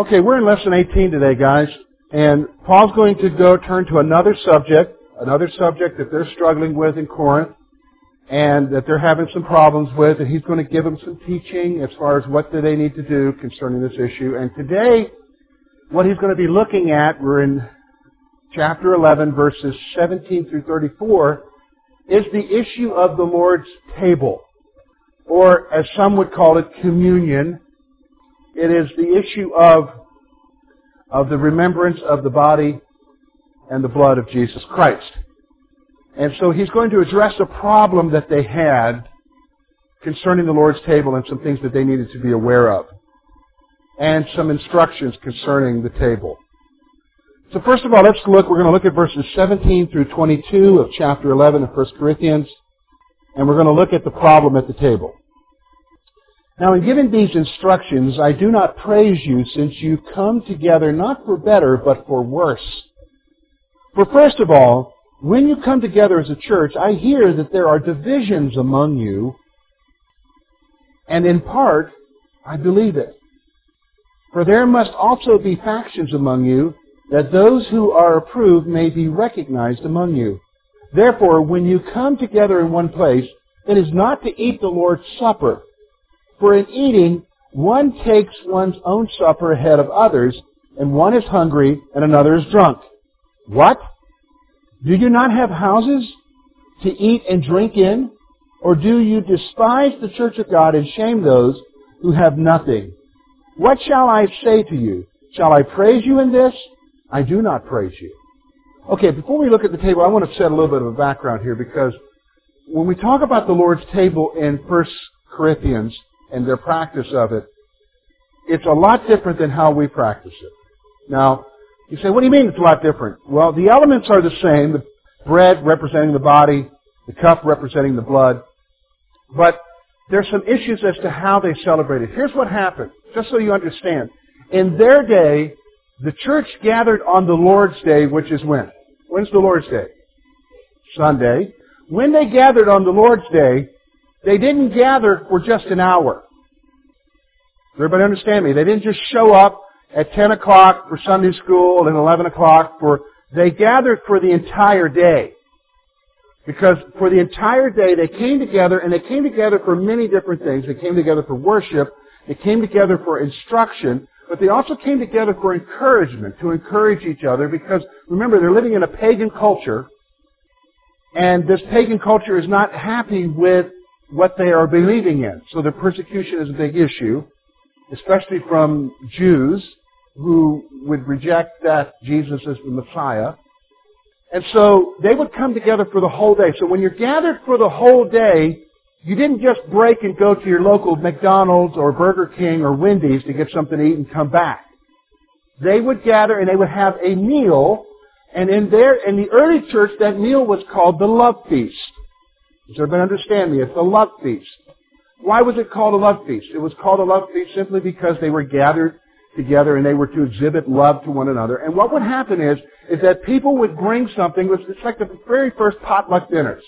Okay, we're in lesson 18 today, guys, and Paul's going to go turn to another subject, another subject that they're struggling with in Corinth, and that they're having some problems with, and he's going to give them some teaching as far as what do they need to do concerning this issue. And today, what he's going to be looking at, we're in chapter 11, verses 17 through 34, is the issue of the Lord's table, or as some would call it, communion. It is the issue of, of the remembrance of the body and the blood of Jesus Christ. And so he's going to address a problem that they had concerning the Lord's table and some things that they needed to be aware of. And some instructions concerning the table. So first of all, let's look, we're going to look at verses 17 through 22 of chapter 11 of 1 Corinthians, and we're going to look at the problem at the table. Now, in giving these instructions, I do not praise you since you come together not for better, but for worse. For first of all, when you come together as a church, I hear that there are divisions among you, and in part, I believe it. For there must also be factions among you, that those who are approved may be recognized among you. Therefore, when you come together in one place, it is not to eat the Lord's Supper. For in eating, one takes one's own supper ahead of others, and one is hungry and another is drunk. What? Do you not have houses to eat and drink in? Or do you despise the church of God and shame those who have nothing? What shall I say to you? Shall I praise you in this? I do not praise you. Okay, before we look at the table, I want to set a little bit of a background here because when we talk about the Lord's table in 1 Corinthians and their practice of it, it's a lot different than how we practice it. Now, you say, what do you mean it's a lot different? Well, the elements are the same. The bread representing the body, the cup representing the blood. But there's some issues as to how they celebrate it. Here's what happened, just so you understand. In their day, the church gathered on the Lord's Day, which is when? When's the Lord's Day? Sunday. When they gathered on the Lord's Day, they didn't gather for just an hour. Everybody understand me? They didn't just show up at 10 o'clock for Sunday school and 11 o'clock for, they gathered for the entire day. Because for the entire day they came together and they came together for many different things. They came together for worship. They came together for instruction. But they also came together for encouragement, to encourage each other, because remember, they're living in a pagan culture, and this pagan culture is not happy with what they are believing in. So the persecution is a big issue, especially from Jews who would reject that Jesus is the Messiah. And so they would come together for the whole day. So when you're gathered for the whole day, you didn't just break and go to your local McDonald's or Burger King or Wendy's to get something to eat and come back. They would gather and they would have a meal, and in there, in the early church, that meal was called the love feast. Does everybody understand me? It's a love feast. Why was it called a love feast? It was called a love feast simply because they were gathered together and they were to exhibit love to one another. And what would happen is, is that people would bring something, it's like the very first potluck dinners.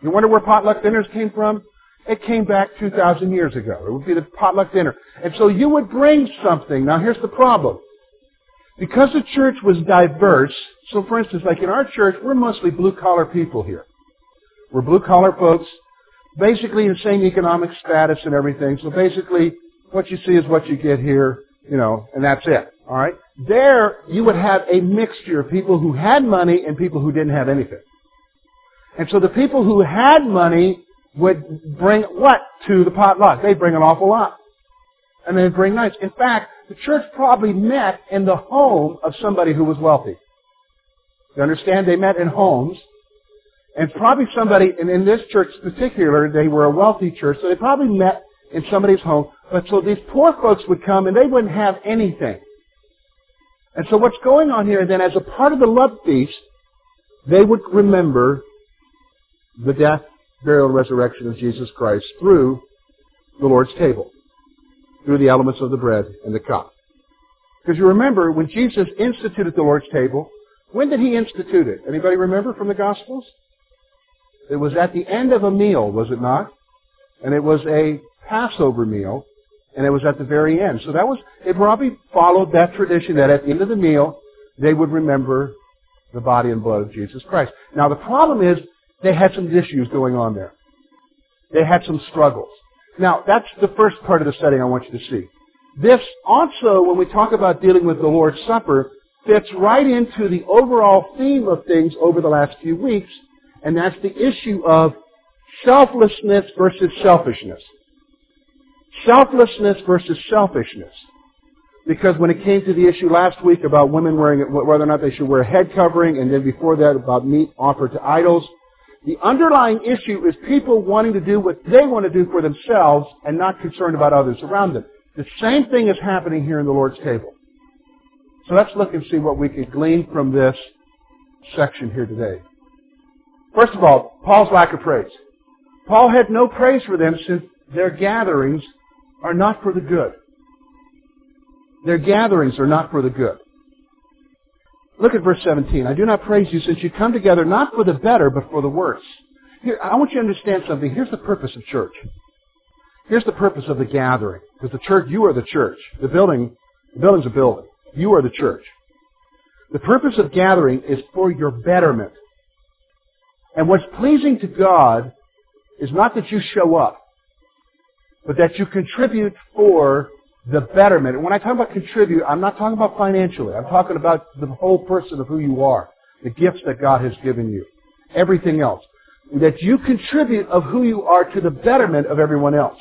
You wonder where potluck dinners came from? It came back 2,000 years ago. It would be the potluck dinner. And so you would bring something. Now here's the problem. Because the church was diverse, so for instance, like in our church, we're mostly blue collar people here. We're blue collar folks, basically the same economic status and everything. So basically, what you see is what you get here, you know, and that's it. Alright? There, you would have a mixture of people who had money and people who didn't have anything. And so the people who had money would bring what to the potluck? They'd bring an awful lot. And they'd bring nice. In fact, the church probably met in the home of somebody who was wealthy. You understand? They met in homes. And probably somebody, and in this church in particular, they were a wealthy church, so they probably met in somebody's home. But so these poor folks would come and they wouldn't have anything. And so what's going on here then, as a part of the love feast, they would remember the death, burial, and resurrection of Jesus Christ through the Lord's table, through the elements of the bread and the cup. Because you remember, when Jesus instituted the Lord's table, when did he institute it? Anybody remember from the Gospels? It was at the end of a meal, was it not? And it was a Passover meal. and it was at the very end. So that was, it probably followed that tradition that at the end of the meal, they would remember the body and blood of Jesus Christ. Now the problem is, they had some issues going on there. They had some struggles. Now, that's the first part of the setting I want you to see. This also, when we talk about dealing with the Lord's Supper, fits right into the overall theme of things over the last few weeks, and that's the issue of selflessness versus selfishness. Selflessness versus selfishness. Because when it came to the issue last week about women wearing, whether or not they should wear a head covering, and then before that about meat offered to idols, the underlying issue is people wanting to do what they want to do for themselves and not concerned about others around them. The same thing is happening here in the Lord's table. So let's look and see what we can glean from this section here today. First of all, Paul's lack of praise. Paul had no praise for them since their gatherings are not for the good. Their gatherings are not for the good. Look at verse 17. I do not praise you since you come together not for the better, but for the worse. Here, I want you to understand something. Here's the purpose of church. Here's the purpose of the gathering. Because the church, you are the church. The building, the building's a building. You are the church. The purpose of gathering is for your betterment. And what's pleasing to God is not that you show up, but that you contribute for the betterment. And when I talk about contribute, I'm not talking about financially. I'm talking about the whole person of who you are, the gifts that God has given you, everything else. That you contribute of who you are to the betterment of everyone else.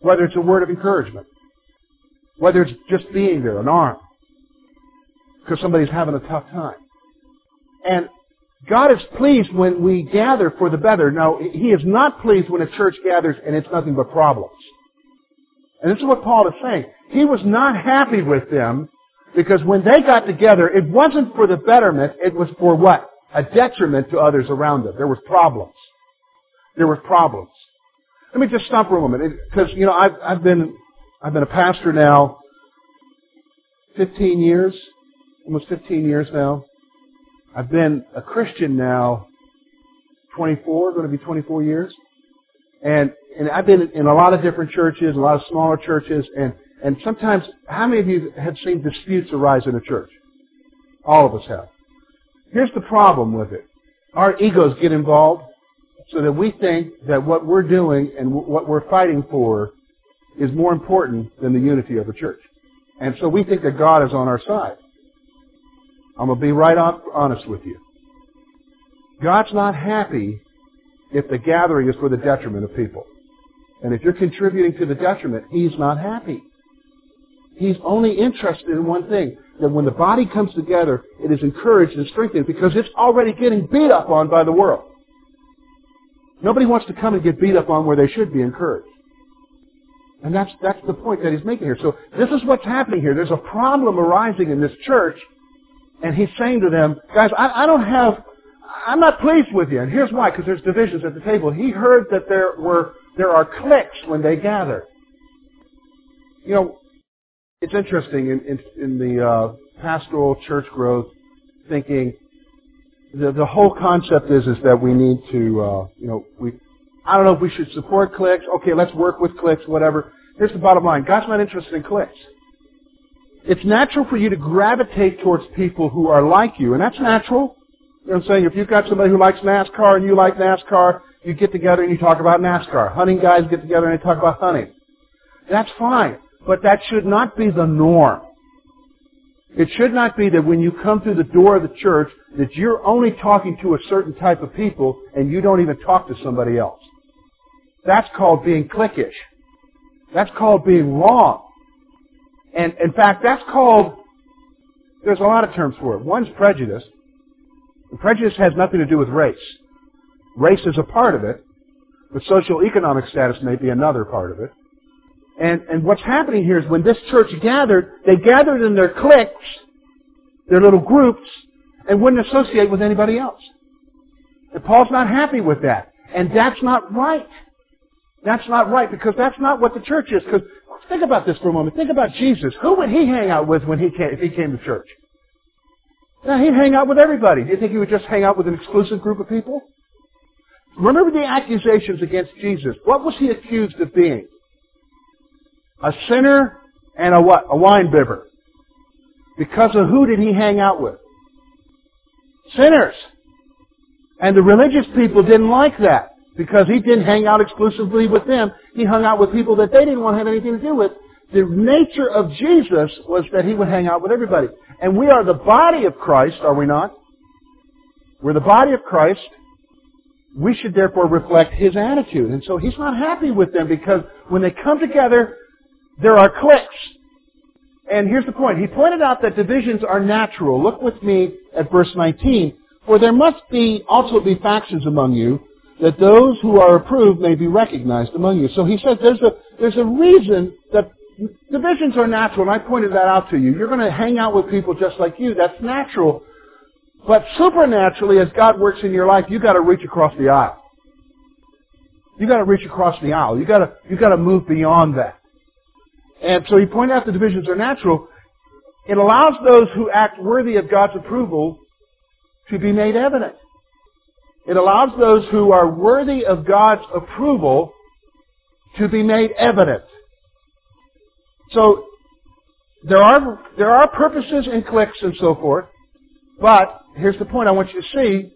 Whether it's a word of encouragement, whether it's just being there, an arm, because somebody's having a tough time. And God is pleased when we gather for the better. Now, He is not pleased when a church gathers and it's nothing but problems. And this is what Paul is saying. He was not happy with them because when they got together, it wasn't for the betterment, it was for what? A detriment to others around them. There was problems. There were problems. Let me just stop for a moment because you know I've I've been I've been a pastor now 15 years, almost 15 years now. I've been a Christian now 24, going to be 24 years. And and I've been in a lot of different churches, a lot of smaller churches, and and sometimes, how many of you have seen disputes arise in a church? All of us have. Here's the problem with it: our egos get involved, so that we think that what we're doing and what we're fighting for is more important than the unity of the church, and so we think that God is on our side. I'm gonna be right on, honest with you. God's not happy if the gathering is for the detriment of people. And if you're contributing to the detriment, he's not happy. He's only interested in one thing, that when the body comes together, it is encouraged and strengthened because it's already getting beat up on by the world. Nobody wants to come and get beat up on where they should be encouraged. And that's, that's the point that he's making here. So this is what's happening here. There's a problem arising in this church, and he's saying to them, guys, I, I don't have I'm not pleased with you. And here's why, because there's divisions at the table. He heard that there were there are cliques when they gather. You know, it's interesting in in, in the uh, pastoral church growth thinking. The the whole concept is is that we need to uh, you know we I don't know if we should support cliques. Okay, let's work with cliques, whatever. Here's the bottom line: God's not interested in cliques. It's natural for you to gravitate towards people who are like you, and that's natural. You know what I'm saying? If you've got somebody who likes NASCAR and you like NASCAR, you get together and you talk about NASCAR. Hunting guys get together and they talk about hunting. That's fine. But that should not be the norm. It should not be that when you come through the door of the church that you're only talking to a certain type of people and you don't even talk to somebody else. That's called being cliquish. That's called being wrong. And in fact, that's called, there's a lot of terms for it. One's prejudice. Prejudice has nothing to do with race. Race is a part of it, but social economic status may be another part of it. And, and what's happening here is when this church gathered, they gathered in their cliques, their little groups, and wouldn't associate with anybody else. And Paul's not happy with that. And that's not right. That's not right because that's not what the church is. Because think about this for a moment. Think about Jesus. Who would he hang out with when he came, if he came to church? Now, he'd hang out with everybody. Do you think he would just hang out with an exclusive group of people? Remember the accusations against Jesus. What was he accused of being? A sinner and a what? A wine bibber. Because of who did he hang out with? Sinners. And the religious people didn't like that because he didn't hang out exclusively with them. He hung out with people that they didn't want to have anything to do with. The nature of Jesus was that he would hang out with everybody. And we are the body of Christ, are we not? We're the body of Christ. We should therefore reflect his attitude. And so he's not happy with them because when they come together, there are cliques. And here's the point. He pointed out that divisions are natural. Look with me at verse 19. For there must be also be factions among you, that those who are approved may be recognized among you. So he says there's a, there's a reason that divisions are natural, and I pointed that out to you. You're going to hang out with people just like you. That's natural. But supernaturally, as God works in your life, you've got to reach across the aisle. You've got to reach across the aisle. You've got to, you've got to move beyond that. And so he pointed out the divisions are natural. It allows those who act worthy of God's approval to be made evident. It allows those who are worthy of God's approval to be made evident. So there are there are purposes and cliques and so forth, but here's the point I want you to see.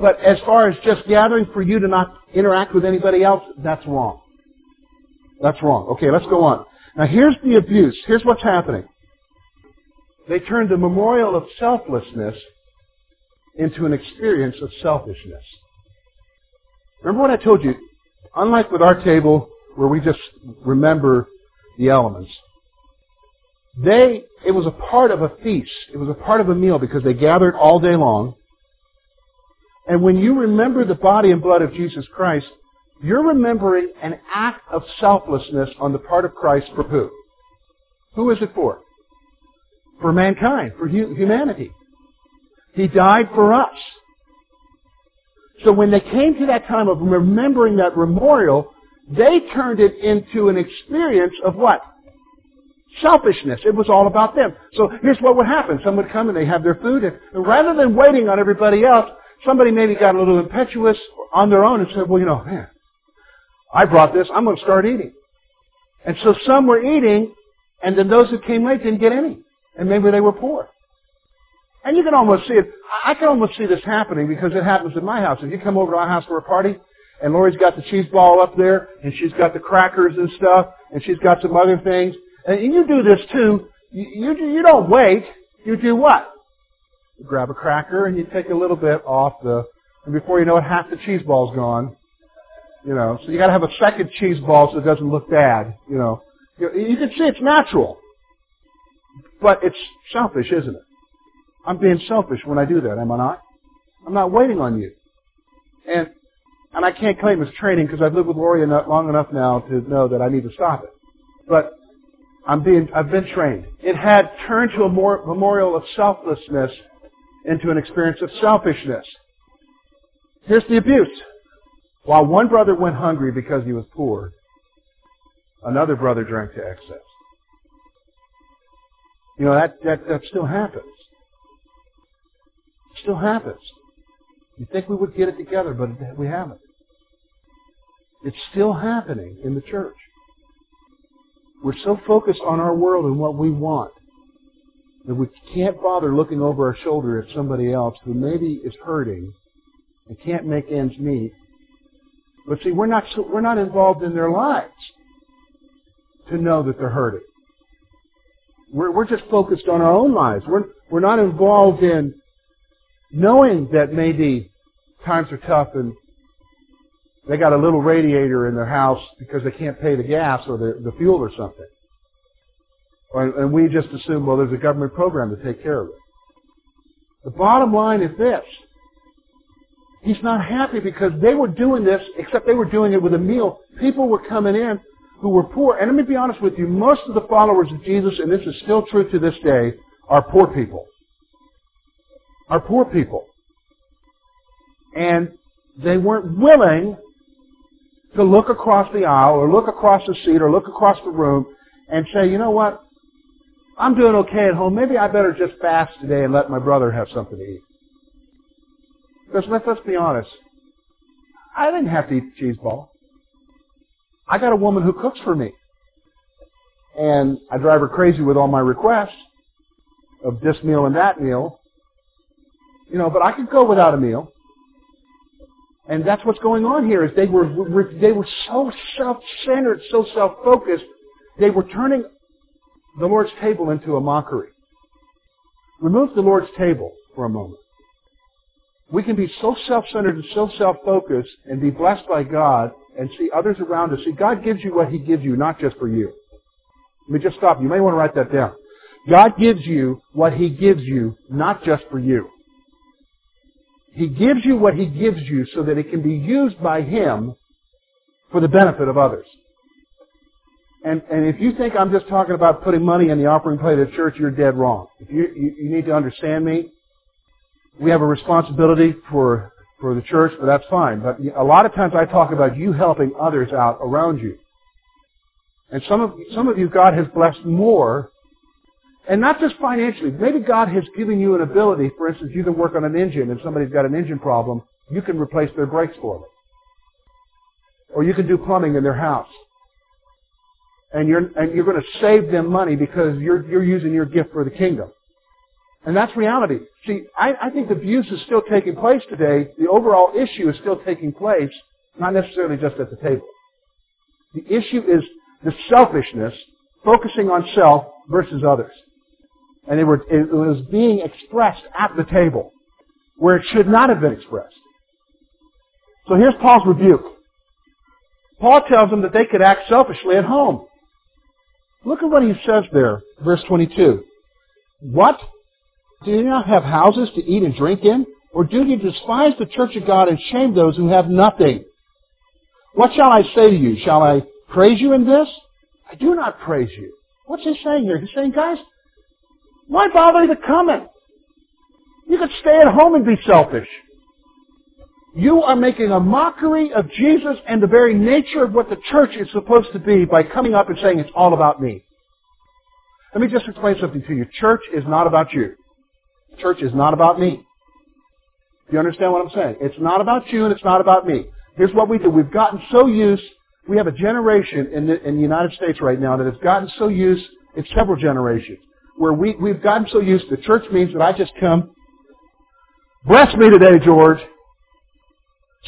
But as far as just gathering for you to not interact with anybody else, that's wrong. That's wrong. Okay, let's go on. Now here's the abuse. Here's what's happening. They turned the memorial of selflessness into an experience of selfishness. Remember what I told you? Unlike with our table, where we just remember the elements, they, it was a part of a feast. It was a part of a meal because they gathered all day long. And when you remember the body and blood of Jesus Christ, you're remembering an act of selflessness on the part of Christ for who? Who is it for? For mankind, for humanity. He died for us. So when they came to that time of remembering that memorial, they turned it into an experience of what? Selfishness. It was all about them. So here's what would happen. Some would come and they have their food, and rather than waiting on everybody else, somebody maybe got a little impetuous on their own and said, well, you know, man, I brought this, I'm going to start eating. And so some were eating, and then those who came late didn't get any. And maybe they were poor. And you can almost see it. I can almost see this happening because it happens at my house. If you come over to our house for a party, and Lori's got the cheese ball up there, and she's got the crackers and stuff, and she's got some other things, and you do this too. You, you, you don't wait. You do what? You grab a cracker and you take a little bit off the, and before you know it, half the cheese ball's gone. You know, so you got to have a second cheese ball so it doesn't look bad. You know, you, you can see it's natural, but it's selfish, isn't it? I'm being selfish when I do that, am I not? I'm not waiting on you. And and I can't claim it's training because I've lived with Lori long enough now to know that I need to stop it. But I'm being I've been trained. It had turned to a more, memorial of selflessness into an experience of selfishness. Here's the abuse. While one brother went hungry because he was poor, another brother drank to excess. You know, that, that, that still happens still happens. You think we would get it together, but we haven't. It's still happening in the church. We're so focused on our world and what we want that we can't bother looking over our shoulder at somebody else who maybe is hurting and can't make ends meet. But see, we're not we're not involved in their lives to know that they're hurting. We're we're just focused on our own lives. We're we're not involved in knowing that maybe times are tough and they got a little radiator in their house because they can't pay the gas or the, the fuel or something. Or, and we just assume, well, there's a government program to take care of it. The bottom line is this. He's not happy because they were doing this, except they were doing it with a meal. People were coming in who were poor. And let me be honest with you, most of the followers of Jesus, and this is still true to this day, are poor people are poor people. And they weren't willing to look across the aisle or look across the seat or look across the room and say, you know what? I'm doing okay at home. Maybe I better just fast today and let my brother have something to eat. Because let's, let's be honest. I didn't have to eat the cheese ball. I got a woman who cooks for me. and I drive her crazy with all my requests of this meal and that meal. You know, but I could go without a meal. And that's what's going on here is they were, they were so self-centered, so self-focused, they were turning the Lord's table into a mockery. Remove the Lord's table for a moment. We can be so self-centered and so self-focused and be blessed by God and see others around us. See, God gives you what He gives you, not just for you. Let me just stop. You may want to write that down. God gives you what He gives you, not just for you. He gives you what He gives you so that it can be used by Him for the benefit of others. And, and if you think I'm just talking about putting money in the offering plate of the church, you're dead wrong. If you, you, you need to understand me. We have a responsibility for, for the church, but that's fine. But a lot of times I talk about you helping others out around you. And some of, some of you God has blessed more and not just financially. Maybe God has given you an ability. For instance, you can work on an engine If somebody's got an engine problem. You can replace their brakes for them. Or you can do plumbing in their house. And you're, and you're going to save them money because you're, you're using your gift for the kingdom. And that's reality. See, I, I think abuse is still taking place today. The overall issue is still taking place, not necessarily just at the table. The issue is the selfishness, focusing on self versus others and were, it was being expressed at the table where it should not have been expressed. So here's Paul's rebuke. Paul tells them that they could act selfishly at home. Look at what he says there, verse 22. What? Do you not have houses to eat and drink in? Or do you despise the church of God and shame those who have nothing? What shall I say to you? Shall I praise you in this? I do not praise you. What's he saying here? He's saying, guys, why bother to come in? You could stay at home and be selfish. You are making a mockery of Jesus and the very nature of what the church is supposed to be by coming up and saying it's all about me. Let me just explain something to you. Church is not about you. Church is not about me. Do you understand what I'm saying? It's not about you and it's not about me. Here's what we do. We've gotten so used, we have a generation in the, in the United States right now that has gotten so used, it's several generations, where we, we've gotten so used to church means that I just come, bless me today, George.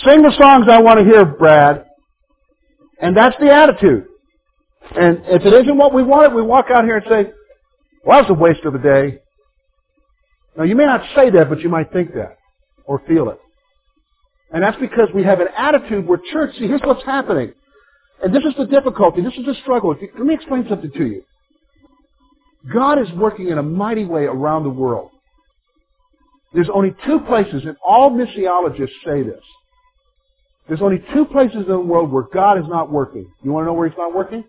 Sing the songs I want to hear, Brad. And that's the attitude. And if it isn't what we wanted, we walk out here and say, well, that was a waste of a day. Now, you may not say that, but you might think that or feel it. And that's because we have an attitude where church, see, here's what's happening. And this is the difficulty. This is the struggle. Let me explain something to you. God is working in a mighty way around the world. There's only two places, and all missiologists say this. There's only two places in the world where God is not working. You want to know where He's not working?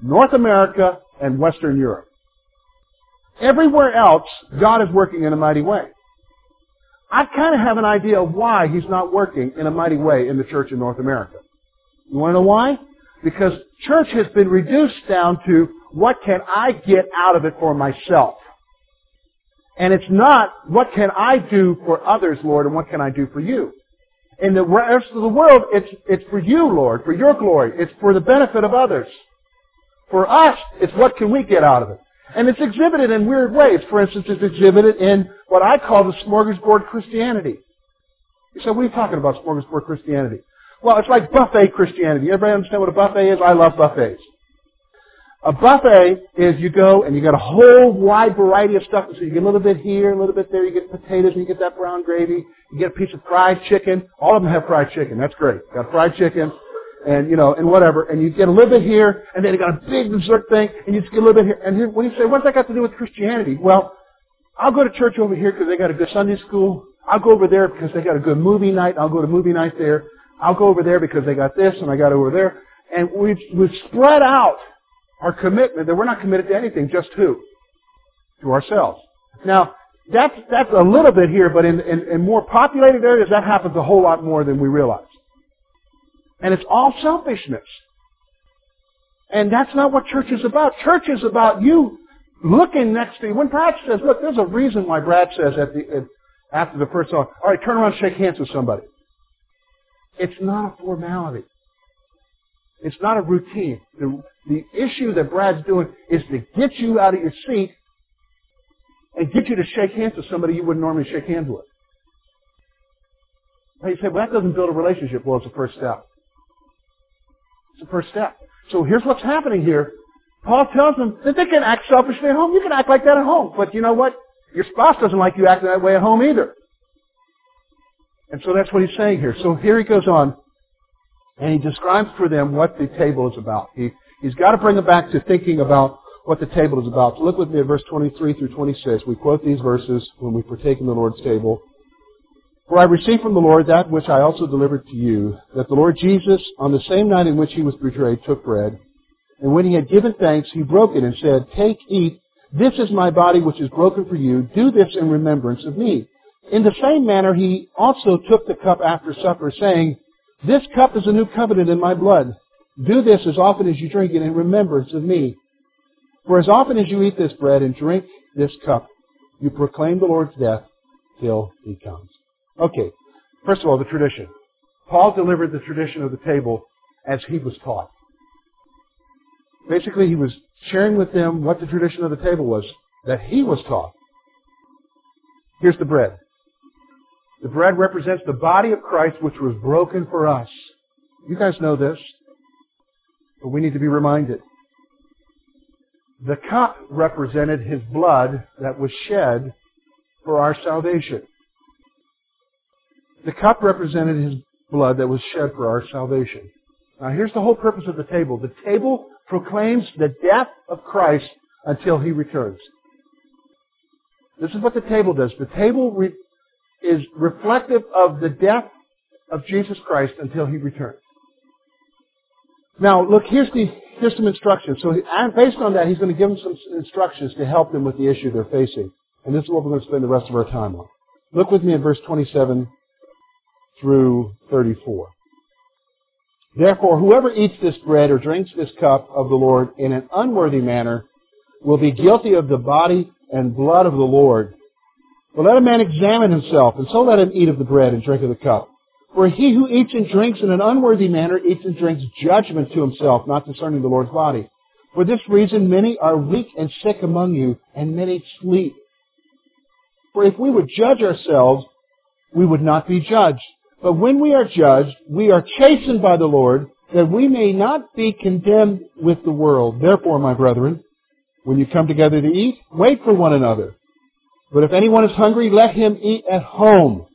North America and Western Europe. Everywhere else, God is working in a mighty way. I kind of have an idea of why He's not working in a mighty way in the church in North America. You want to know why? Because church has been reduced down to what can I get out of it for myself? And it's not, what can I do for others, Lord, and what can I do for you? In the rest of the world, it's, it's for you, Lord, for your glory. It's for the benefit of others. For us, it's what can we get out of it? And it's exhibited in weird ways. For instance, it's exhibited in what I call the smorgasbord Christianity. You say, what are you talking about, smorgasbord Christianity? Well, it's like buffet Christianity. Everybody understand what a buffet is? I love buffets. A buffet is you go and you got a whole wide variety of stuff. So you get a little bit here, a little bit there. You get potatoes and you get that brown gravy. You get a piece of fried chicken. All of them have fried chicken. That's great. Got fried chicken and, you know, and whatever. And you get a little bit here and then you got a big dessert thing and you just get a little bit here. And here, when you say, what's that got to do with Christianity? Well, I'll go to church over here because they got a good Sunday school. I'll go over there because they got a good movie night. I'll go to movie night there. I'll go over there because they got this and I got over there. And we've, we've spread out our commitment that we're not committed to anything, just who? To ourselves. Now, that's, that's a little bit here, but in, in, in more populated areas, that happens a whole lot more than we realize. And it's all selfishness. And that's not what church is about. Church is about you looking next to you. When Brad says, look, there's a reason why Brad says at the, at, after the first song, all right, turn around and shake hands with somebody. It's not a formality. It's not a routine. The, the issue that Brad's doing is to get you out of your seat and get you to shake hands with somebody you wouldn't normally shake hands with. Now you say, well, that doesn't build a relationship. Well, it's the first step. It's the first step. So here's what's happening here. Paul tells them that they can act selfishly at home. You can act like that at home. But you know what? Your spouse doesn't like you acting that way at home either. And so that's what he's saying here. So here he goes on, and he describes for them what the table is about. He, he's got to bring them back to thinking about what the table is about. So look with me at verse 23 through 26. We quote these verses when we partake in the Lord's table. For I received from the Lord that which I also delivered to you, that the Lord Jesus, on the same night in which he was betrayed, took bread. And when he had given thanks, he broke it and said, Take, eat, this is my body which is broken for you. Do this in remembrance of me. In the same manner, he also took the cup after supper, saying, This cup is a new covenant in my blood. Do this as often as you drink it in remembrance of me. For as often as you eat this bread and drink this cup, you proclaim the Lord's death till he comes. Okay, first of all, the tradition. Paul delivered the tradition of the table as he was taught. Basically, he was sharing with them what the tradition of the table was that he was taught. Here's the bread. The bread represents the body of Christ which was broken for us. You guys know this, but we need to be reminded. The cup represented his blood that was shed for our salvation. The cup represented his blood that was shed for our salvation. Now here's the whole purpose of the table. The table proclaims the death of Christ until he returns. This is what the table does. The table re- is reflective of the death of Jesus Christ until he returns. Now, look, here's, the, here's some instructions. So, based on that, he's going to give them some instructions to help them with the issue they're facing. And this is what we're going to spend the rest of our time on. Look with me in verse 27 through 34. Therefore, whoever eats this bread or drinks this cup of the Lord in an unworthy manner will be guilty of the body and blood of the Lord. But let a man examine himself, and so let him eat of the bread and drink of the cup. For he who eats and drinks in an unworthy manner eats and drinks judgment to himself, not discerning the Lord's body. For this reason many are weak and sick among you, and many sleep. For if we would judge ourselves, we would not be judged. But when we are judged, we are chastened by the Lord, that we may not be condemned with the world. Therefore, my brethren, when you come together to eat, wait for one another. But if anyone is hungry, let him eat at home,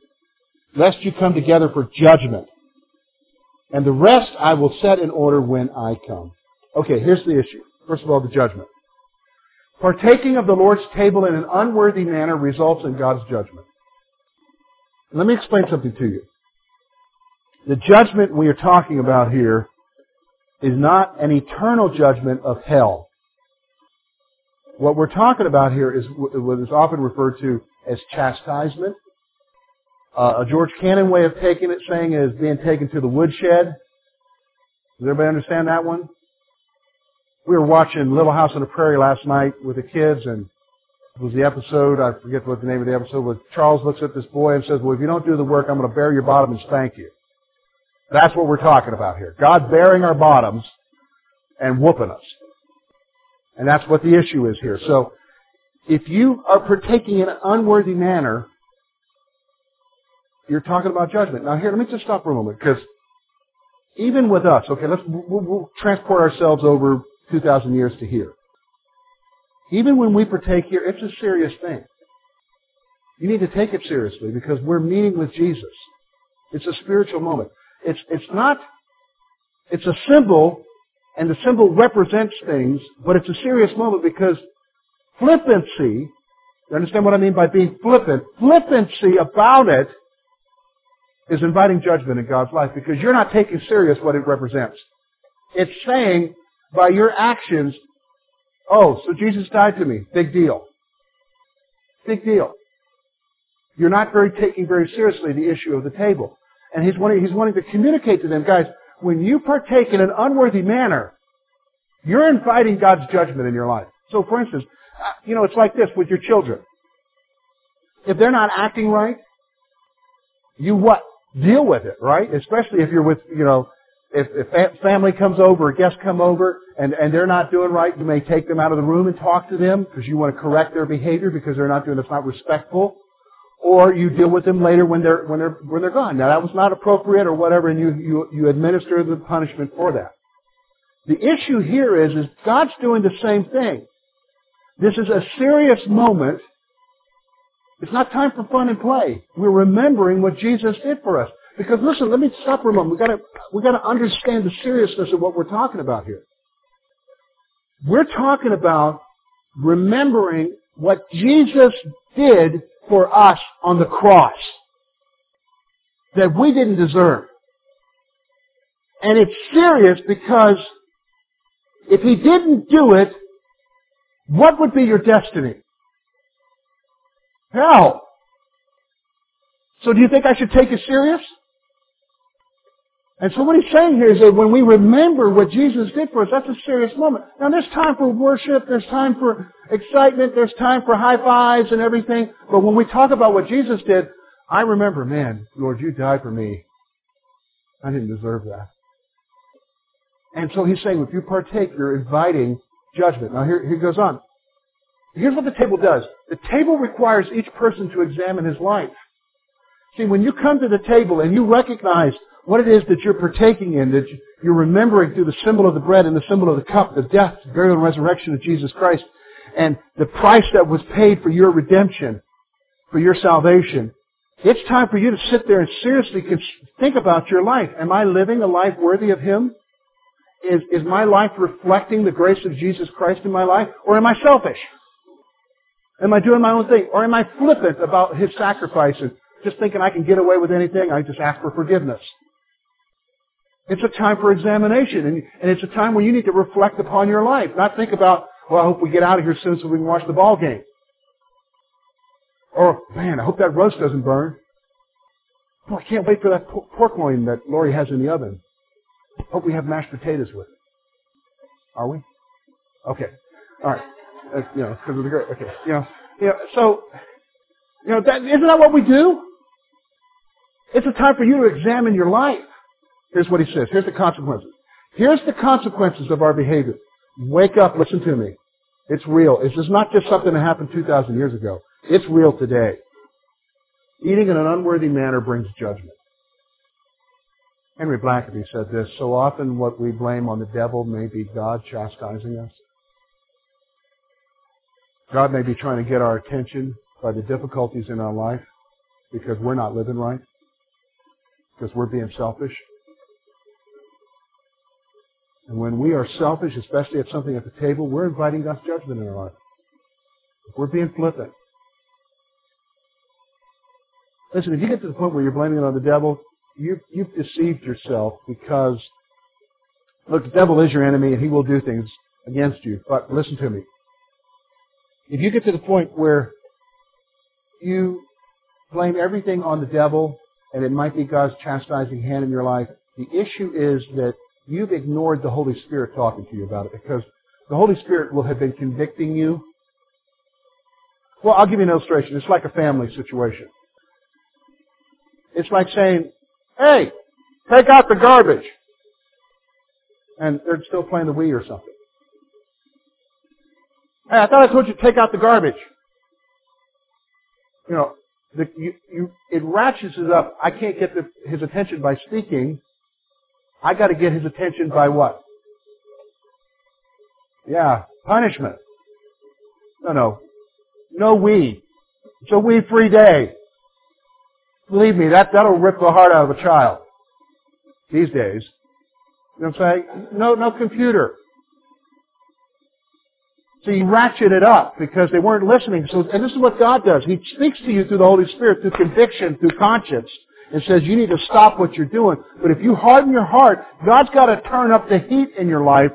lest you come together for judgment. And the rest I will set in order when I come. Okay, here's the issue. First of all, the judgment. Partaking of the Lord's table in an unworthy manner results in God's judgment. Let me explain something to you. The judgment we are talking about here is not an eternal judgment of hell. What we're talking about here is what is often referred to as chastisement. Uh, a George Cannon way of taking it, saying is being taken to the woodshed. Does everybody understand that one? We were watching Little House on the Prairie last night with the kids, and it was the episode, I forget what the name of the episode was. Charles looks at this boy and says, well, if you don't do the work, I'm going to bare your bottom and spank you. That's what we're talking about here. God bearing our bottoms and whooping us. And that's what the issue is here. So, if you are partaking in an unworthy manner, you're talking about judgment. Now here, let me just stop for a moment, because even with us, okay, let's, we'll, we'll transport ourselves over 2,000 years to here. Even when we partake here, it's a serious thing. You need to take it seriously because we're meeting with Jesus. It's a spiritual moment. It's, it's not, it's a symbol, and the symbol represents things, but it's a serious moment because flippancy, you understand what I mean by being flippant? Flippancy about it is inviting judgment in God's life because you're not taking serious what it represents. It's saying by your actions, oh, so Jesus died to me. Big deal. Big deal. You're not very taking very seriously the issue of the table. And he's wanting, he's wanting to communicate to them, guys, when you partake in an unworthy manner, you're inviting God's judgment in your life. So for instance, uh, you know, it's like this with your children. If they're not acting right, you what? Deal with it, right? Especially if you're with, you know, if, if family comes over, guests come over, and, and they're not doing right, you may take them out of the room and talk to them because you want to correct their behavior because they're not doing it's not respectful. Or you deal with them later when they're when they're when they're gone. Now that was not appropriate or whatever, and you you, you administer the punishment for that. The issue here is is God's doing the same thing. This is a serious moment. It's not time for fun and play. We're remembering what Jesus did for us. Because listen, let me stop for a moment. We gotta, we gotta understand the seriousness of what we're talking about here. We're talking about remembering what Jesus did for us on the cross that we didn't deserve. And it's serious because if he didn't do it, what would be your destiny? Hell. So do you think I should take it serious? And so what he's saying here is that when we remember what Jesus did for us, that's a serious moment. Now there's time for worship, there's time for excitement, there's time for high fives and everything. But when we talk about what Jesus did, I remember, man, Lord, you died for me. I didn't deserve that. And so he's saying, if you partake, you're inviting judgment. Now here, he goes on. Here's what the table does. The table requires each person to examine his life. See, when you come to the table and you recognize what it is that you're partaking in, that you're remembering through the symbol of the bread and the symbol of the cup, the death, burial, and resurrection of Jesus Christ, and the price that was paid for your redemption, for your salvation. It's time for you to sit there and seriously think about your life. Am I living a life worthy of Him? Is, is my life reflecting the grace of Jesus Christ in my life? Or am I selfish? Am I doing my own thing? Or am I flippant about His sacrifice and just thinking I can get away with anything? I just ask for forgiveness. It's a time for examination, and, and it's a time where you need to reflect upon your life, not think about, well, I hope we get out of here soon so we can watch the ball game. Or, man, I hope that roast doesn't burn. Oh, I can't wait for that pork loin that Lori has in the oven. Hope we have mashed potatoes with it. Are we? Okay. All right. Uh, you know, because of the great. Okay. You know, you know. So, you know, that isn't that what we do? It's a time for you to examine your life. Here's what he says. Here's the consequences. Here's the consequences of our behavior. Wake up, listen to me. It's real. This is not just something that happened 2,000 years ago. It's real today. Eating in an unworthy manner brings judgment. Henry Blackaby said this, so often what we blame on the devil may be God chastising us. God may be trying to get our attention by the difficulties in our life because we're not living right, because we're being selfish. And when we are selfish, especially at something at the table, we're inviting God's judgment in our life. If we're being flippant. Listen, if you get to the point where you're blaming it on the devil, you, you've deceived yourself because, look, the devil is your enemy and he will do things against you. But listen to me. If you get to the point where you blame everything on the devil and it might be God's chastising hand in your life, the issue is that you've ignored the Holy Spirit talking to you about it because the Holy Spirit will have been convicting you. Well, I'll give you an illustration. It's like a family situation. It's like saying, hey, take out the garbage. And they're still playing the Wii or something. Hey, I thought I told you to take out the garbage. You know, the, you, you, it ratchets it up. I can't get the, his attention by speaking. I got to get his attention by what? Yeah, punishment. No, no. No Wii. It's a Wii free day. Believe me, that, that'll rip the heart out of a child. These days. You know what I'm saying? No, no computer. So you ratchet it up because they weren't listening. So, and this is what God does. He speaks to you through the Holy Spirit, through conviction, through conscience and says you need to stop what you're doing. But if you harden your heart, God's got to turn up the heat in your life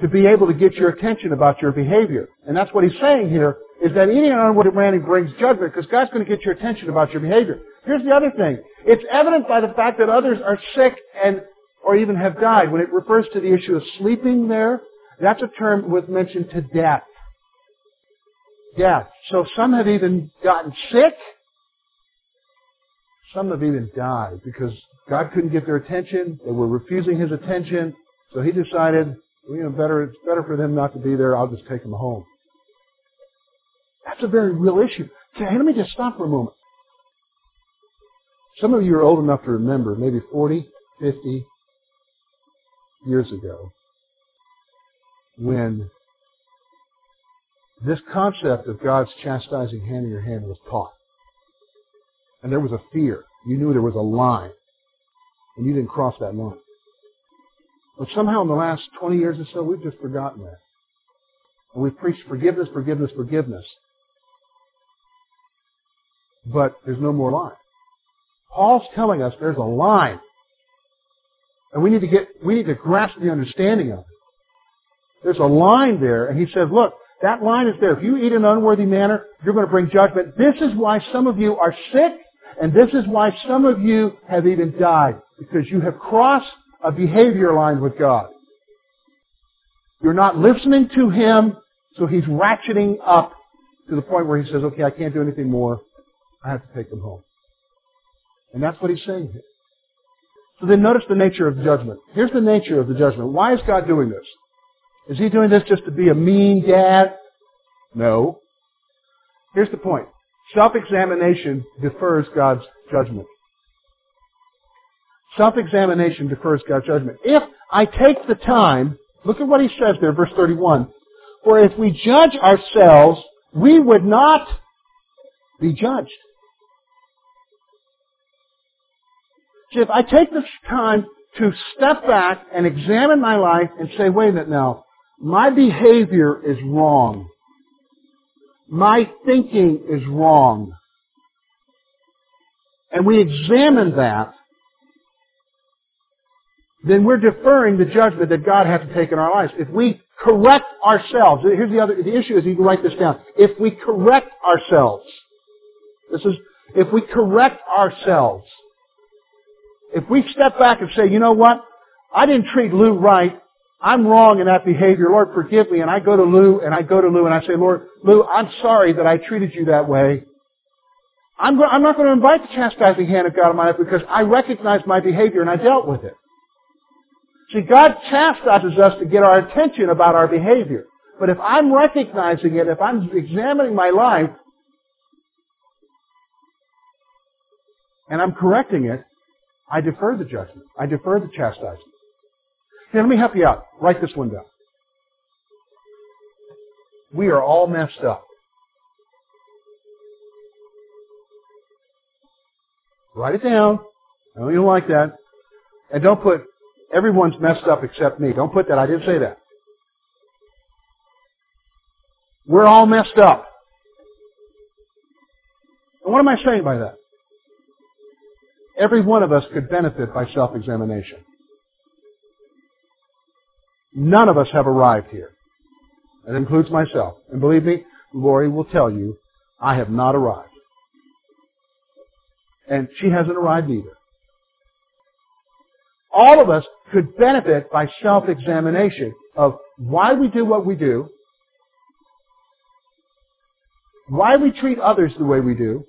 to be able to get your attention about your behavior. And that's what he's saying here, is that eating an unwanted man brings judgment because God's going to get your attention about your behavior. Here's the other thing. It's evident by the fact that others are sick and or even have died. When it refers to the issue of sleeping there, that's a term with mention to death. Death. So some have even gotten sick Some have even died because God couldn't get their attention. They were refusing His attention. So He decided, you know, better, it's better for them not to be there. I'll just take them home. That's a very real issue. Let me just stop for a moment. Some of you are old enough to remember, maybe 40, 50 years ago, when this concept of God's chastising hand in your hand was taught. And there was a fear. You knew there was a line. And you didn't cross that line. But somehow in the last 20 years or so, we've just forgotten that. And we've preached forgiveness, forgiveness, forgiveness. But there's no more line. Paul's telling us there's a line. And we need to get, we need to grasp the understanding of it. There's a line there, and he says, look, that line is there. If you eat in an unworthy manner, you're going to bring judgment. This is why some of you are sick, and this is why some of you have even died, because you have crossed a behavior line with God. You're not listening to Him, so He's ratcheting up to the point where He says, okay, I can't do anything more. I have to take them home. And that's what He's saying here. So then notice the nature of judgment. Here's the nature of the judgment. Why is God doing this? Is he doing this just to be a mean dad? No. Here's the point. Self-examination defers God's judgment. Self-examination defers God's judgment. If I take the time, look at what he says there, verse 31. For if we judge ourselves, we would not be judged. See, if I take this time to step back and examine my life and say, wait a minute now, my behavior is wrong. My thinking is wrong. And we examine that, then we're deferring the judgment that God has to take in our lives. If we correct ourselves, here's the other, the issue is you can write this down. If we correct ourselves, this is, if we correct ourselves, if we step back and say, you know what? I didn't treat Lou right. I'm wrong in that behavior. Lord, forgive me. And I go to Lou and I go to Lou and I say, Lord, Lou, I'm sorry that I treated you that way. I'm, go- I'm not going to invite the chastising hand of God in my life because I recognize my behavior and I dealt with it. See, God chastises us to get our attention about our behavior. But if I'm recognizing it, if I'm examining my life, and I'm correcting it, I defer the judgment. I defer the chastisement. Let me help you out. Write this one down. We are all messed up. Write it down. I know you don't like that. And don't put, everyone's messed up except me. Don't put that. I didn't say that. We're all messed up. And what am I saying by that? Every one of us could benefit by self-examination. None of us have arrived here. That includes myself. And believe me, Lori will tell you, I have not arrived. And she hasn't arrived either. All of us could benefit by self-examination of why we do what we do, why we treat others the way we do.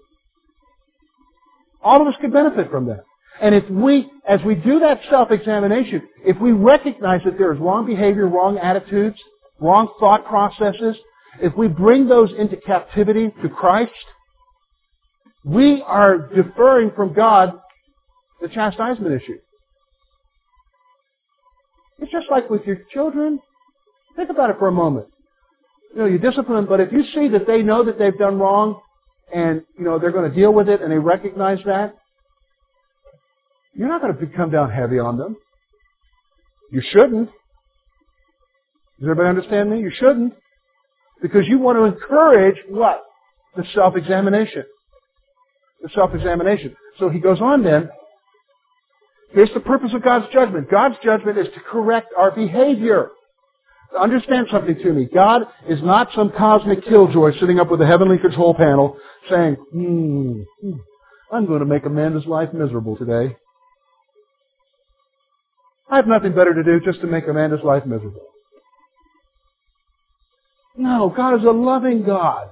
All of us could benefit from that. And if we, as we do that self-examination, if we recognize that there is wrong behavior, wrong attitudes, wrong thought processes, if we bring those into captivity to Christ, we are deferring from God the chastisement issue. It's just like with your children. Think about it for a moment. You know, you discipline them, but if you see that they know that they've done wrong and, you know, they're going to deal with it and they recognize that, you're not going to come down heavy on them. You shouldn't. Does everybody understand me? You shouldn't. Because you want to encourage what? The self-examination. The self-examination. So he goes on then. Here's the purpose of God's judgment. God's judgment is to correct our behavior. Understand something to me. God is not some cosmic killjoy sitting up with a heavenly control panel saying, hmm, hmm I'm going to make Amanda's life miserable today. I have nothing better to do just to make Amanda's life miserable. No, God is a loving God.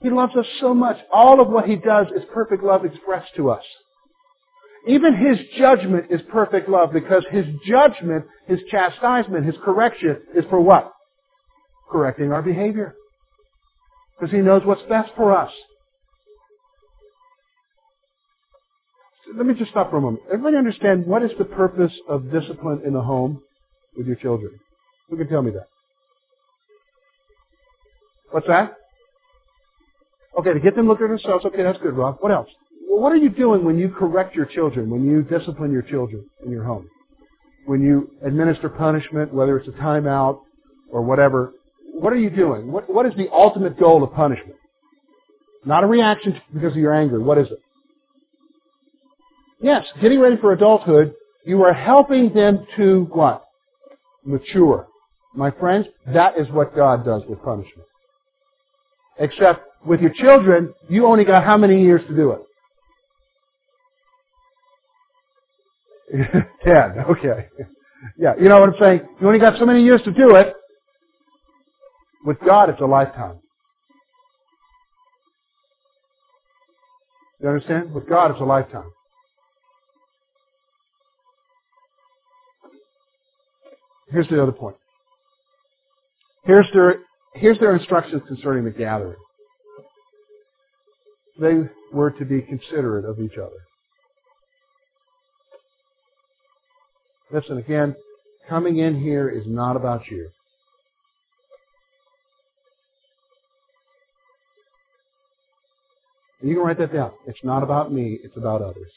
He loves us so much. All of what He does is perfect love expressed to us. Even His judgment is perfect love because His judgment, His chastisement, His correction is for what? Correcting our behavior. Because He knows what's best for us. Let me just stop for a moment. Everybody understand what is the purpose of discipline in the home with your children? Who can tell me that? What's that? Okay, to get them to look at themselves. Okay, that's good, Rob. What else? Well, what are you doing when you correct your children, when you discipline your children in your home? When you administer punishment, whether it's a timeout or whatever, what are you doing? What, what is the ultimate goal of punishment? Not a reaction because of your anger. What is it? Yes, getting ready for adulthood, you are helping them to what? Mature. My friends, that is what God does with punishment. Except with your children, you only got how many years to do it? Ten, okay. Yeah, you know what I'm saying? You only got so many years to do it. With God, it's a lifetime. You understand? With God, it's a lifetime. Here's the other point. Here's their, here's their instructions concerning the gathering. They were to be considerate of each other. Listen, again, coming in here is not about you. You can write that down. It's not about me, it's about others.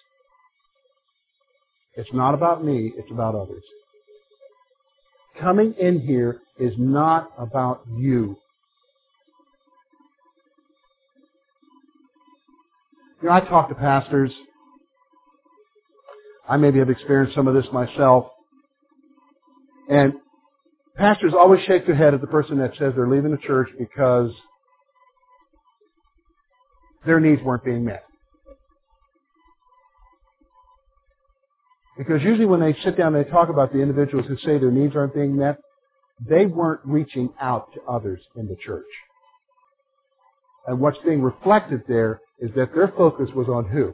It's not about me, it's about others. Coming in here is not about you. You know, I talk to pastors. I maybe have experienced some of this myself. And pastors always shake their head at the person that says they're leaving the church because their needs weren't being met. Because usually when they sit down and they talk about the individuals who say their needs aren't being met, they weren't reaching out to others in the church. And what's being reflected there is that their focus was on who?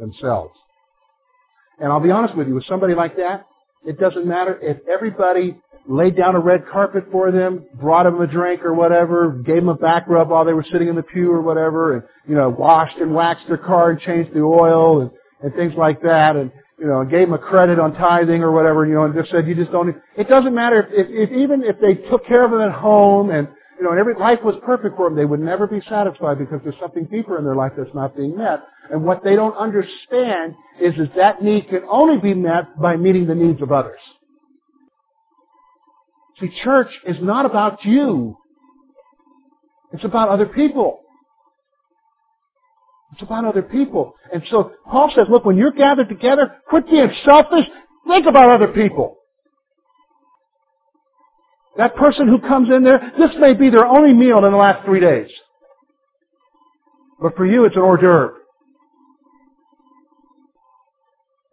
Themselves. And I'll be honest with you, with somebody like that, it doesn't matter if everybody laid down a red carpet for them, brought them a drink or whatever, gave them a back rub while they were sitting in the pew or whatever, and, you know, washed and waxed their car and changed the oil and, and things like that, and, you know, gave them a credit on tithing or whatever, you know, and just said you just don't. It doesn't matter if, if, if even if they took care of them at home and you know, and every life was perfect for them, they would never be satisfied because there's something deeper in their life that's not being met. And what they don't understand is, is that need can only be met by meeting the needs of others. See, church is not about you. It's about other people. It's about other people. And so Paul says, look, when you're gathered together, quit being selfish. Think about other people. That person who comes in there, this may be their only meal in the last three days. But for you, it's an hors d'oeuvre.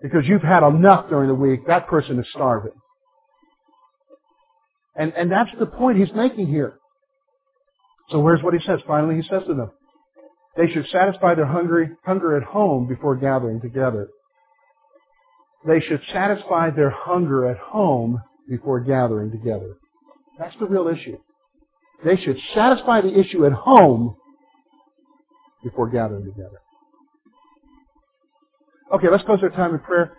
Because you've had enough during the week. That person is starving. And, and that's the point he's making here. So where's what he says? Finally, he says to them, they should satisfy their hungry, hunger at home before gathering together. They should satisfy their hunger at home before gathering together. That's the real issue. They should satisfy the issue at home before gathering together. Okay, let's close our time in prayer.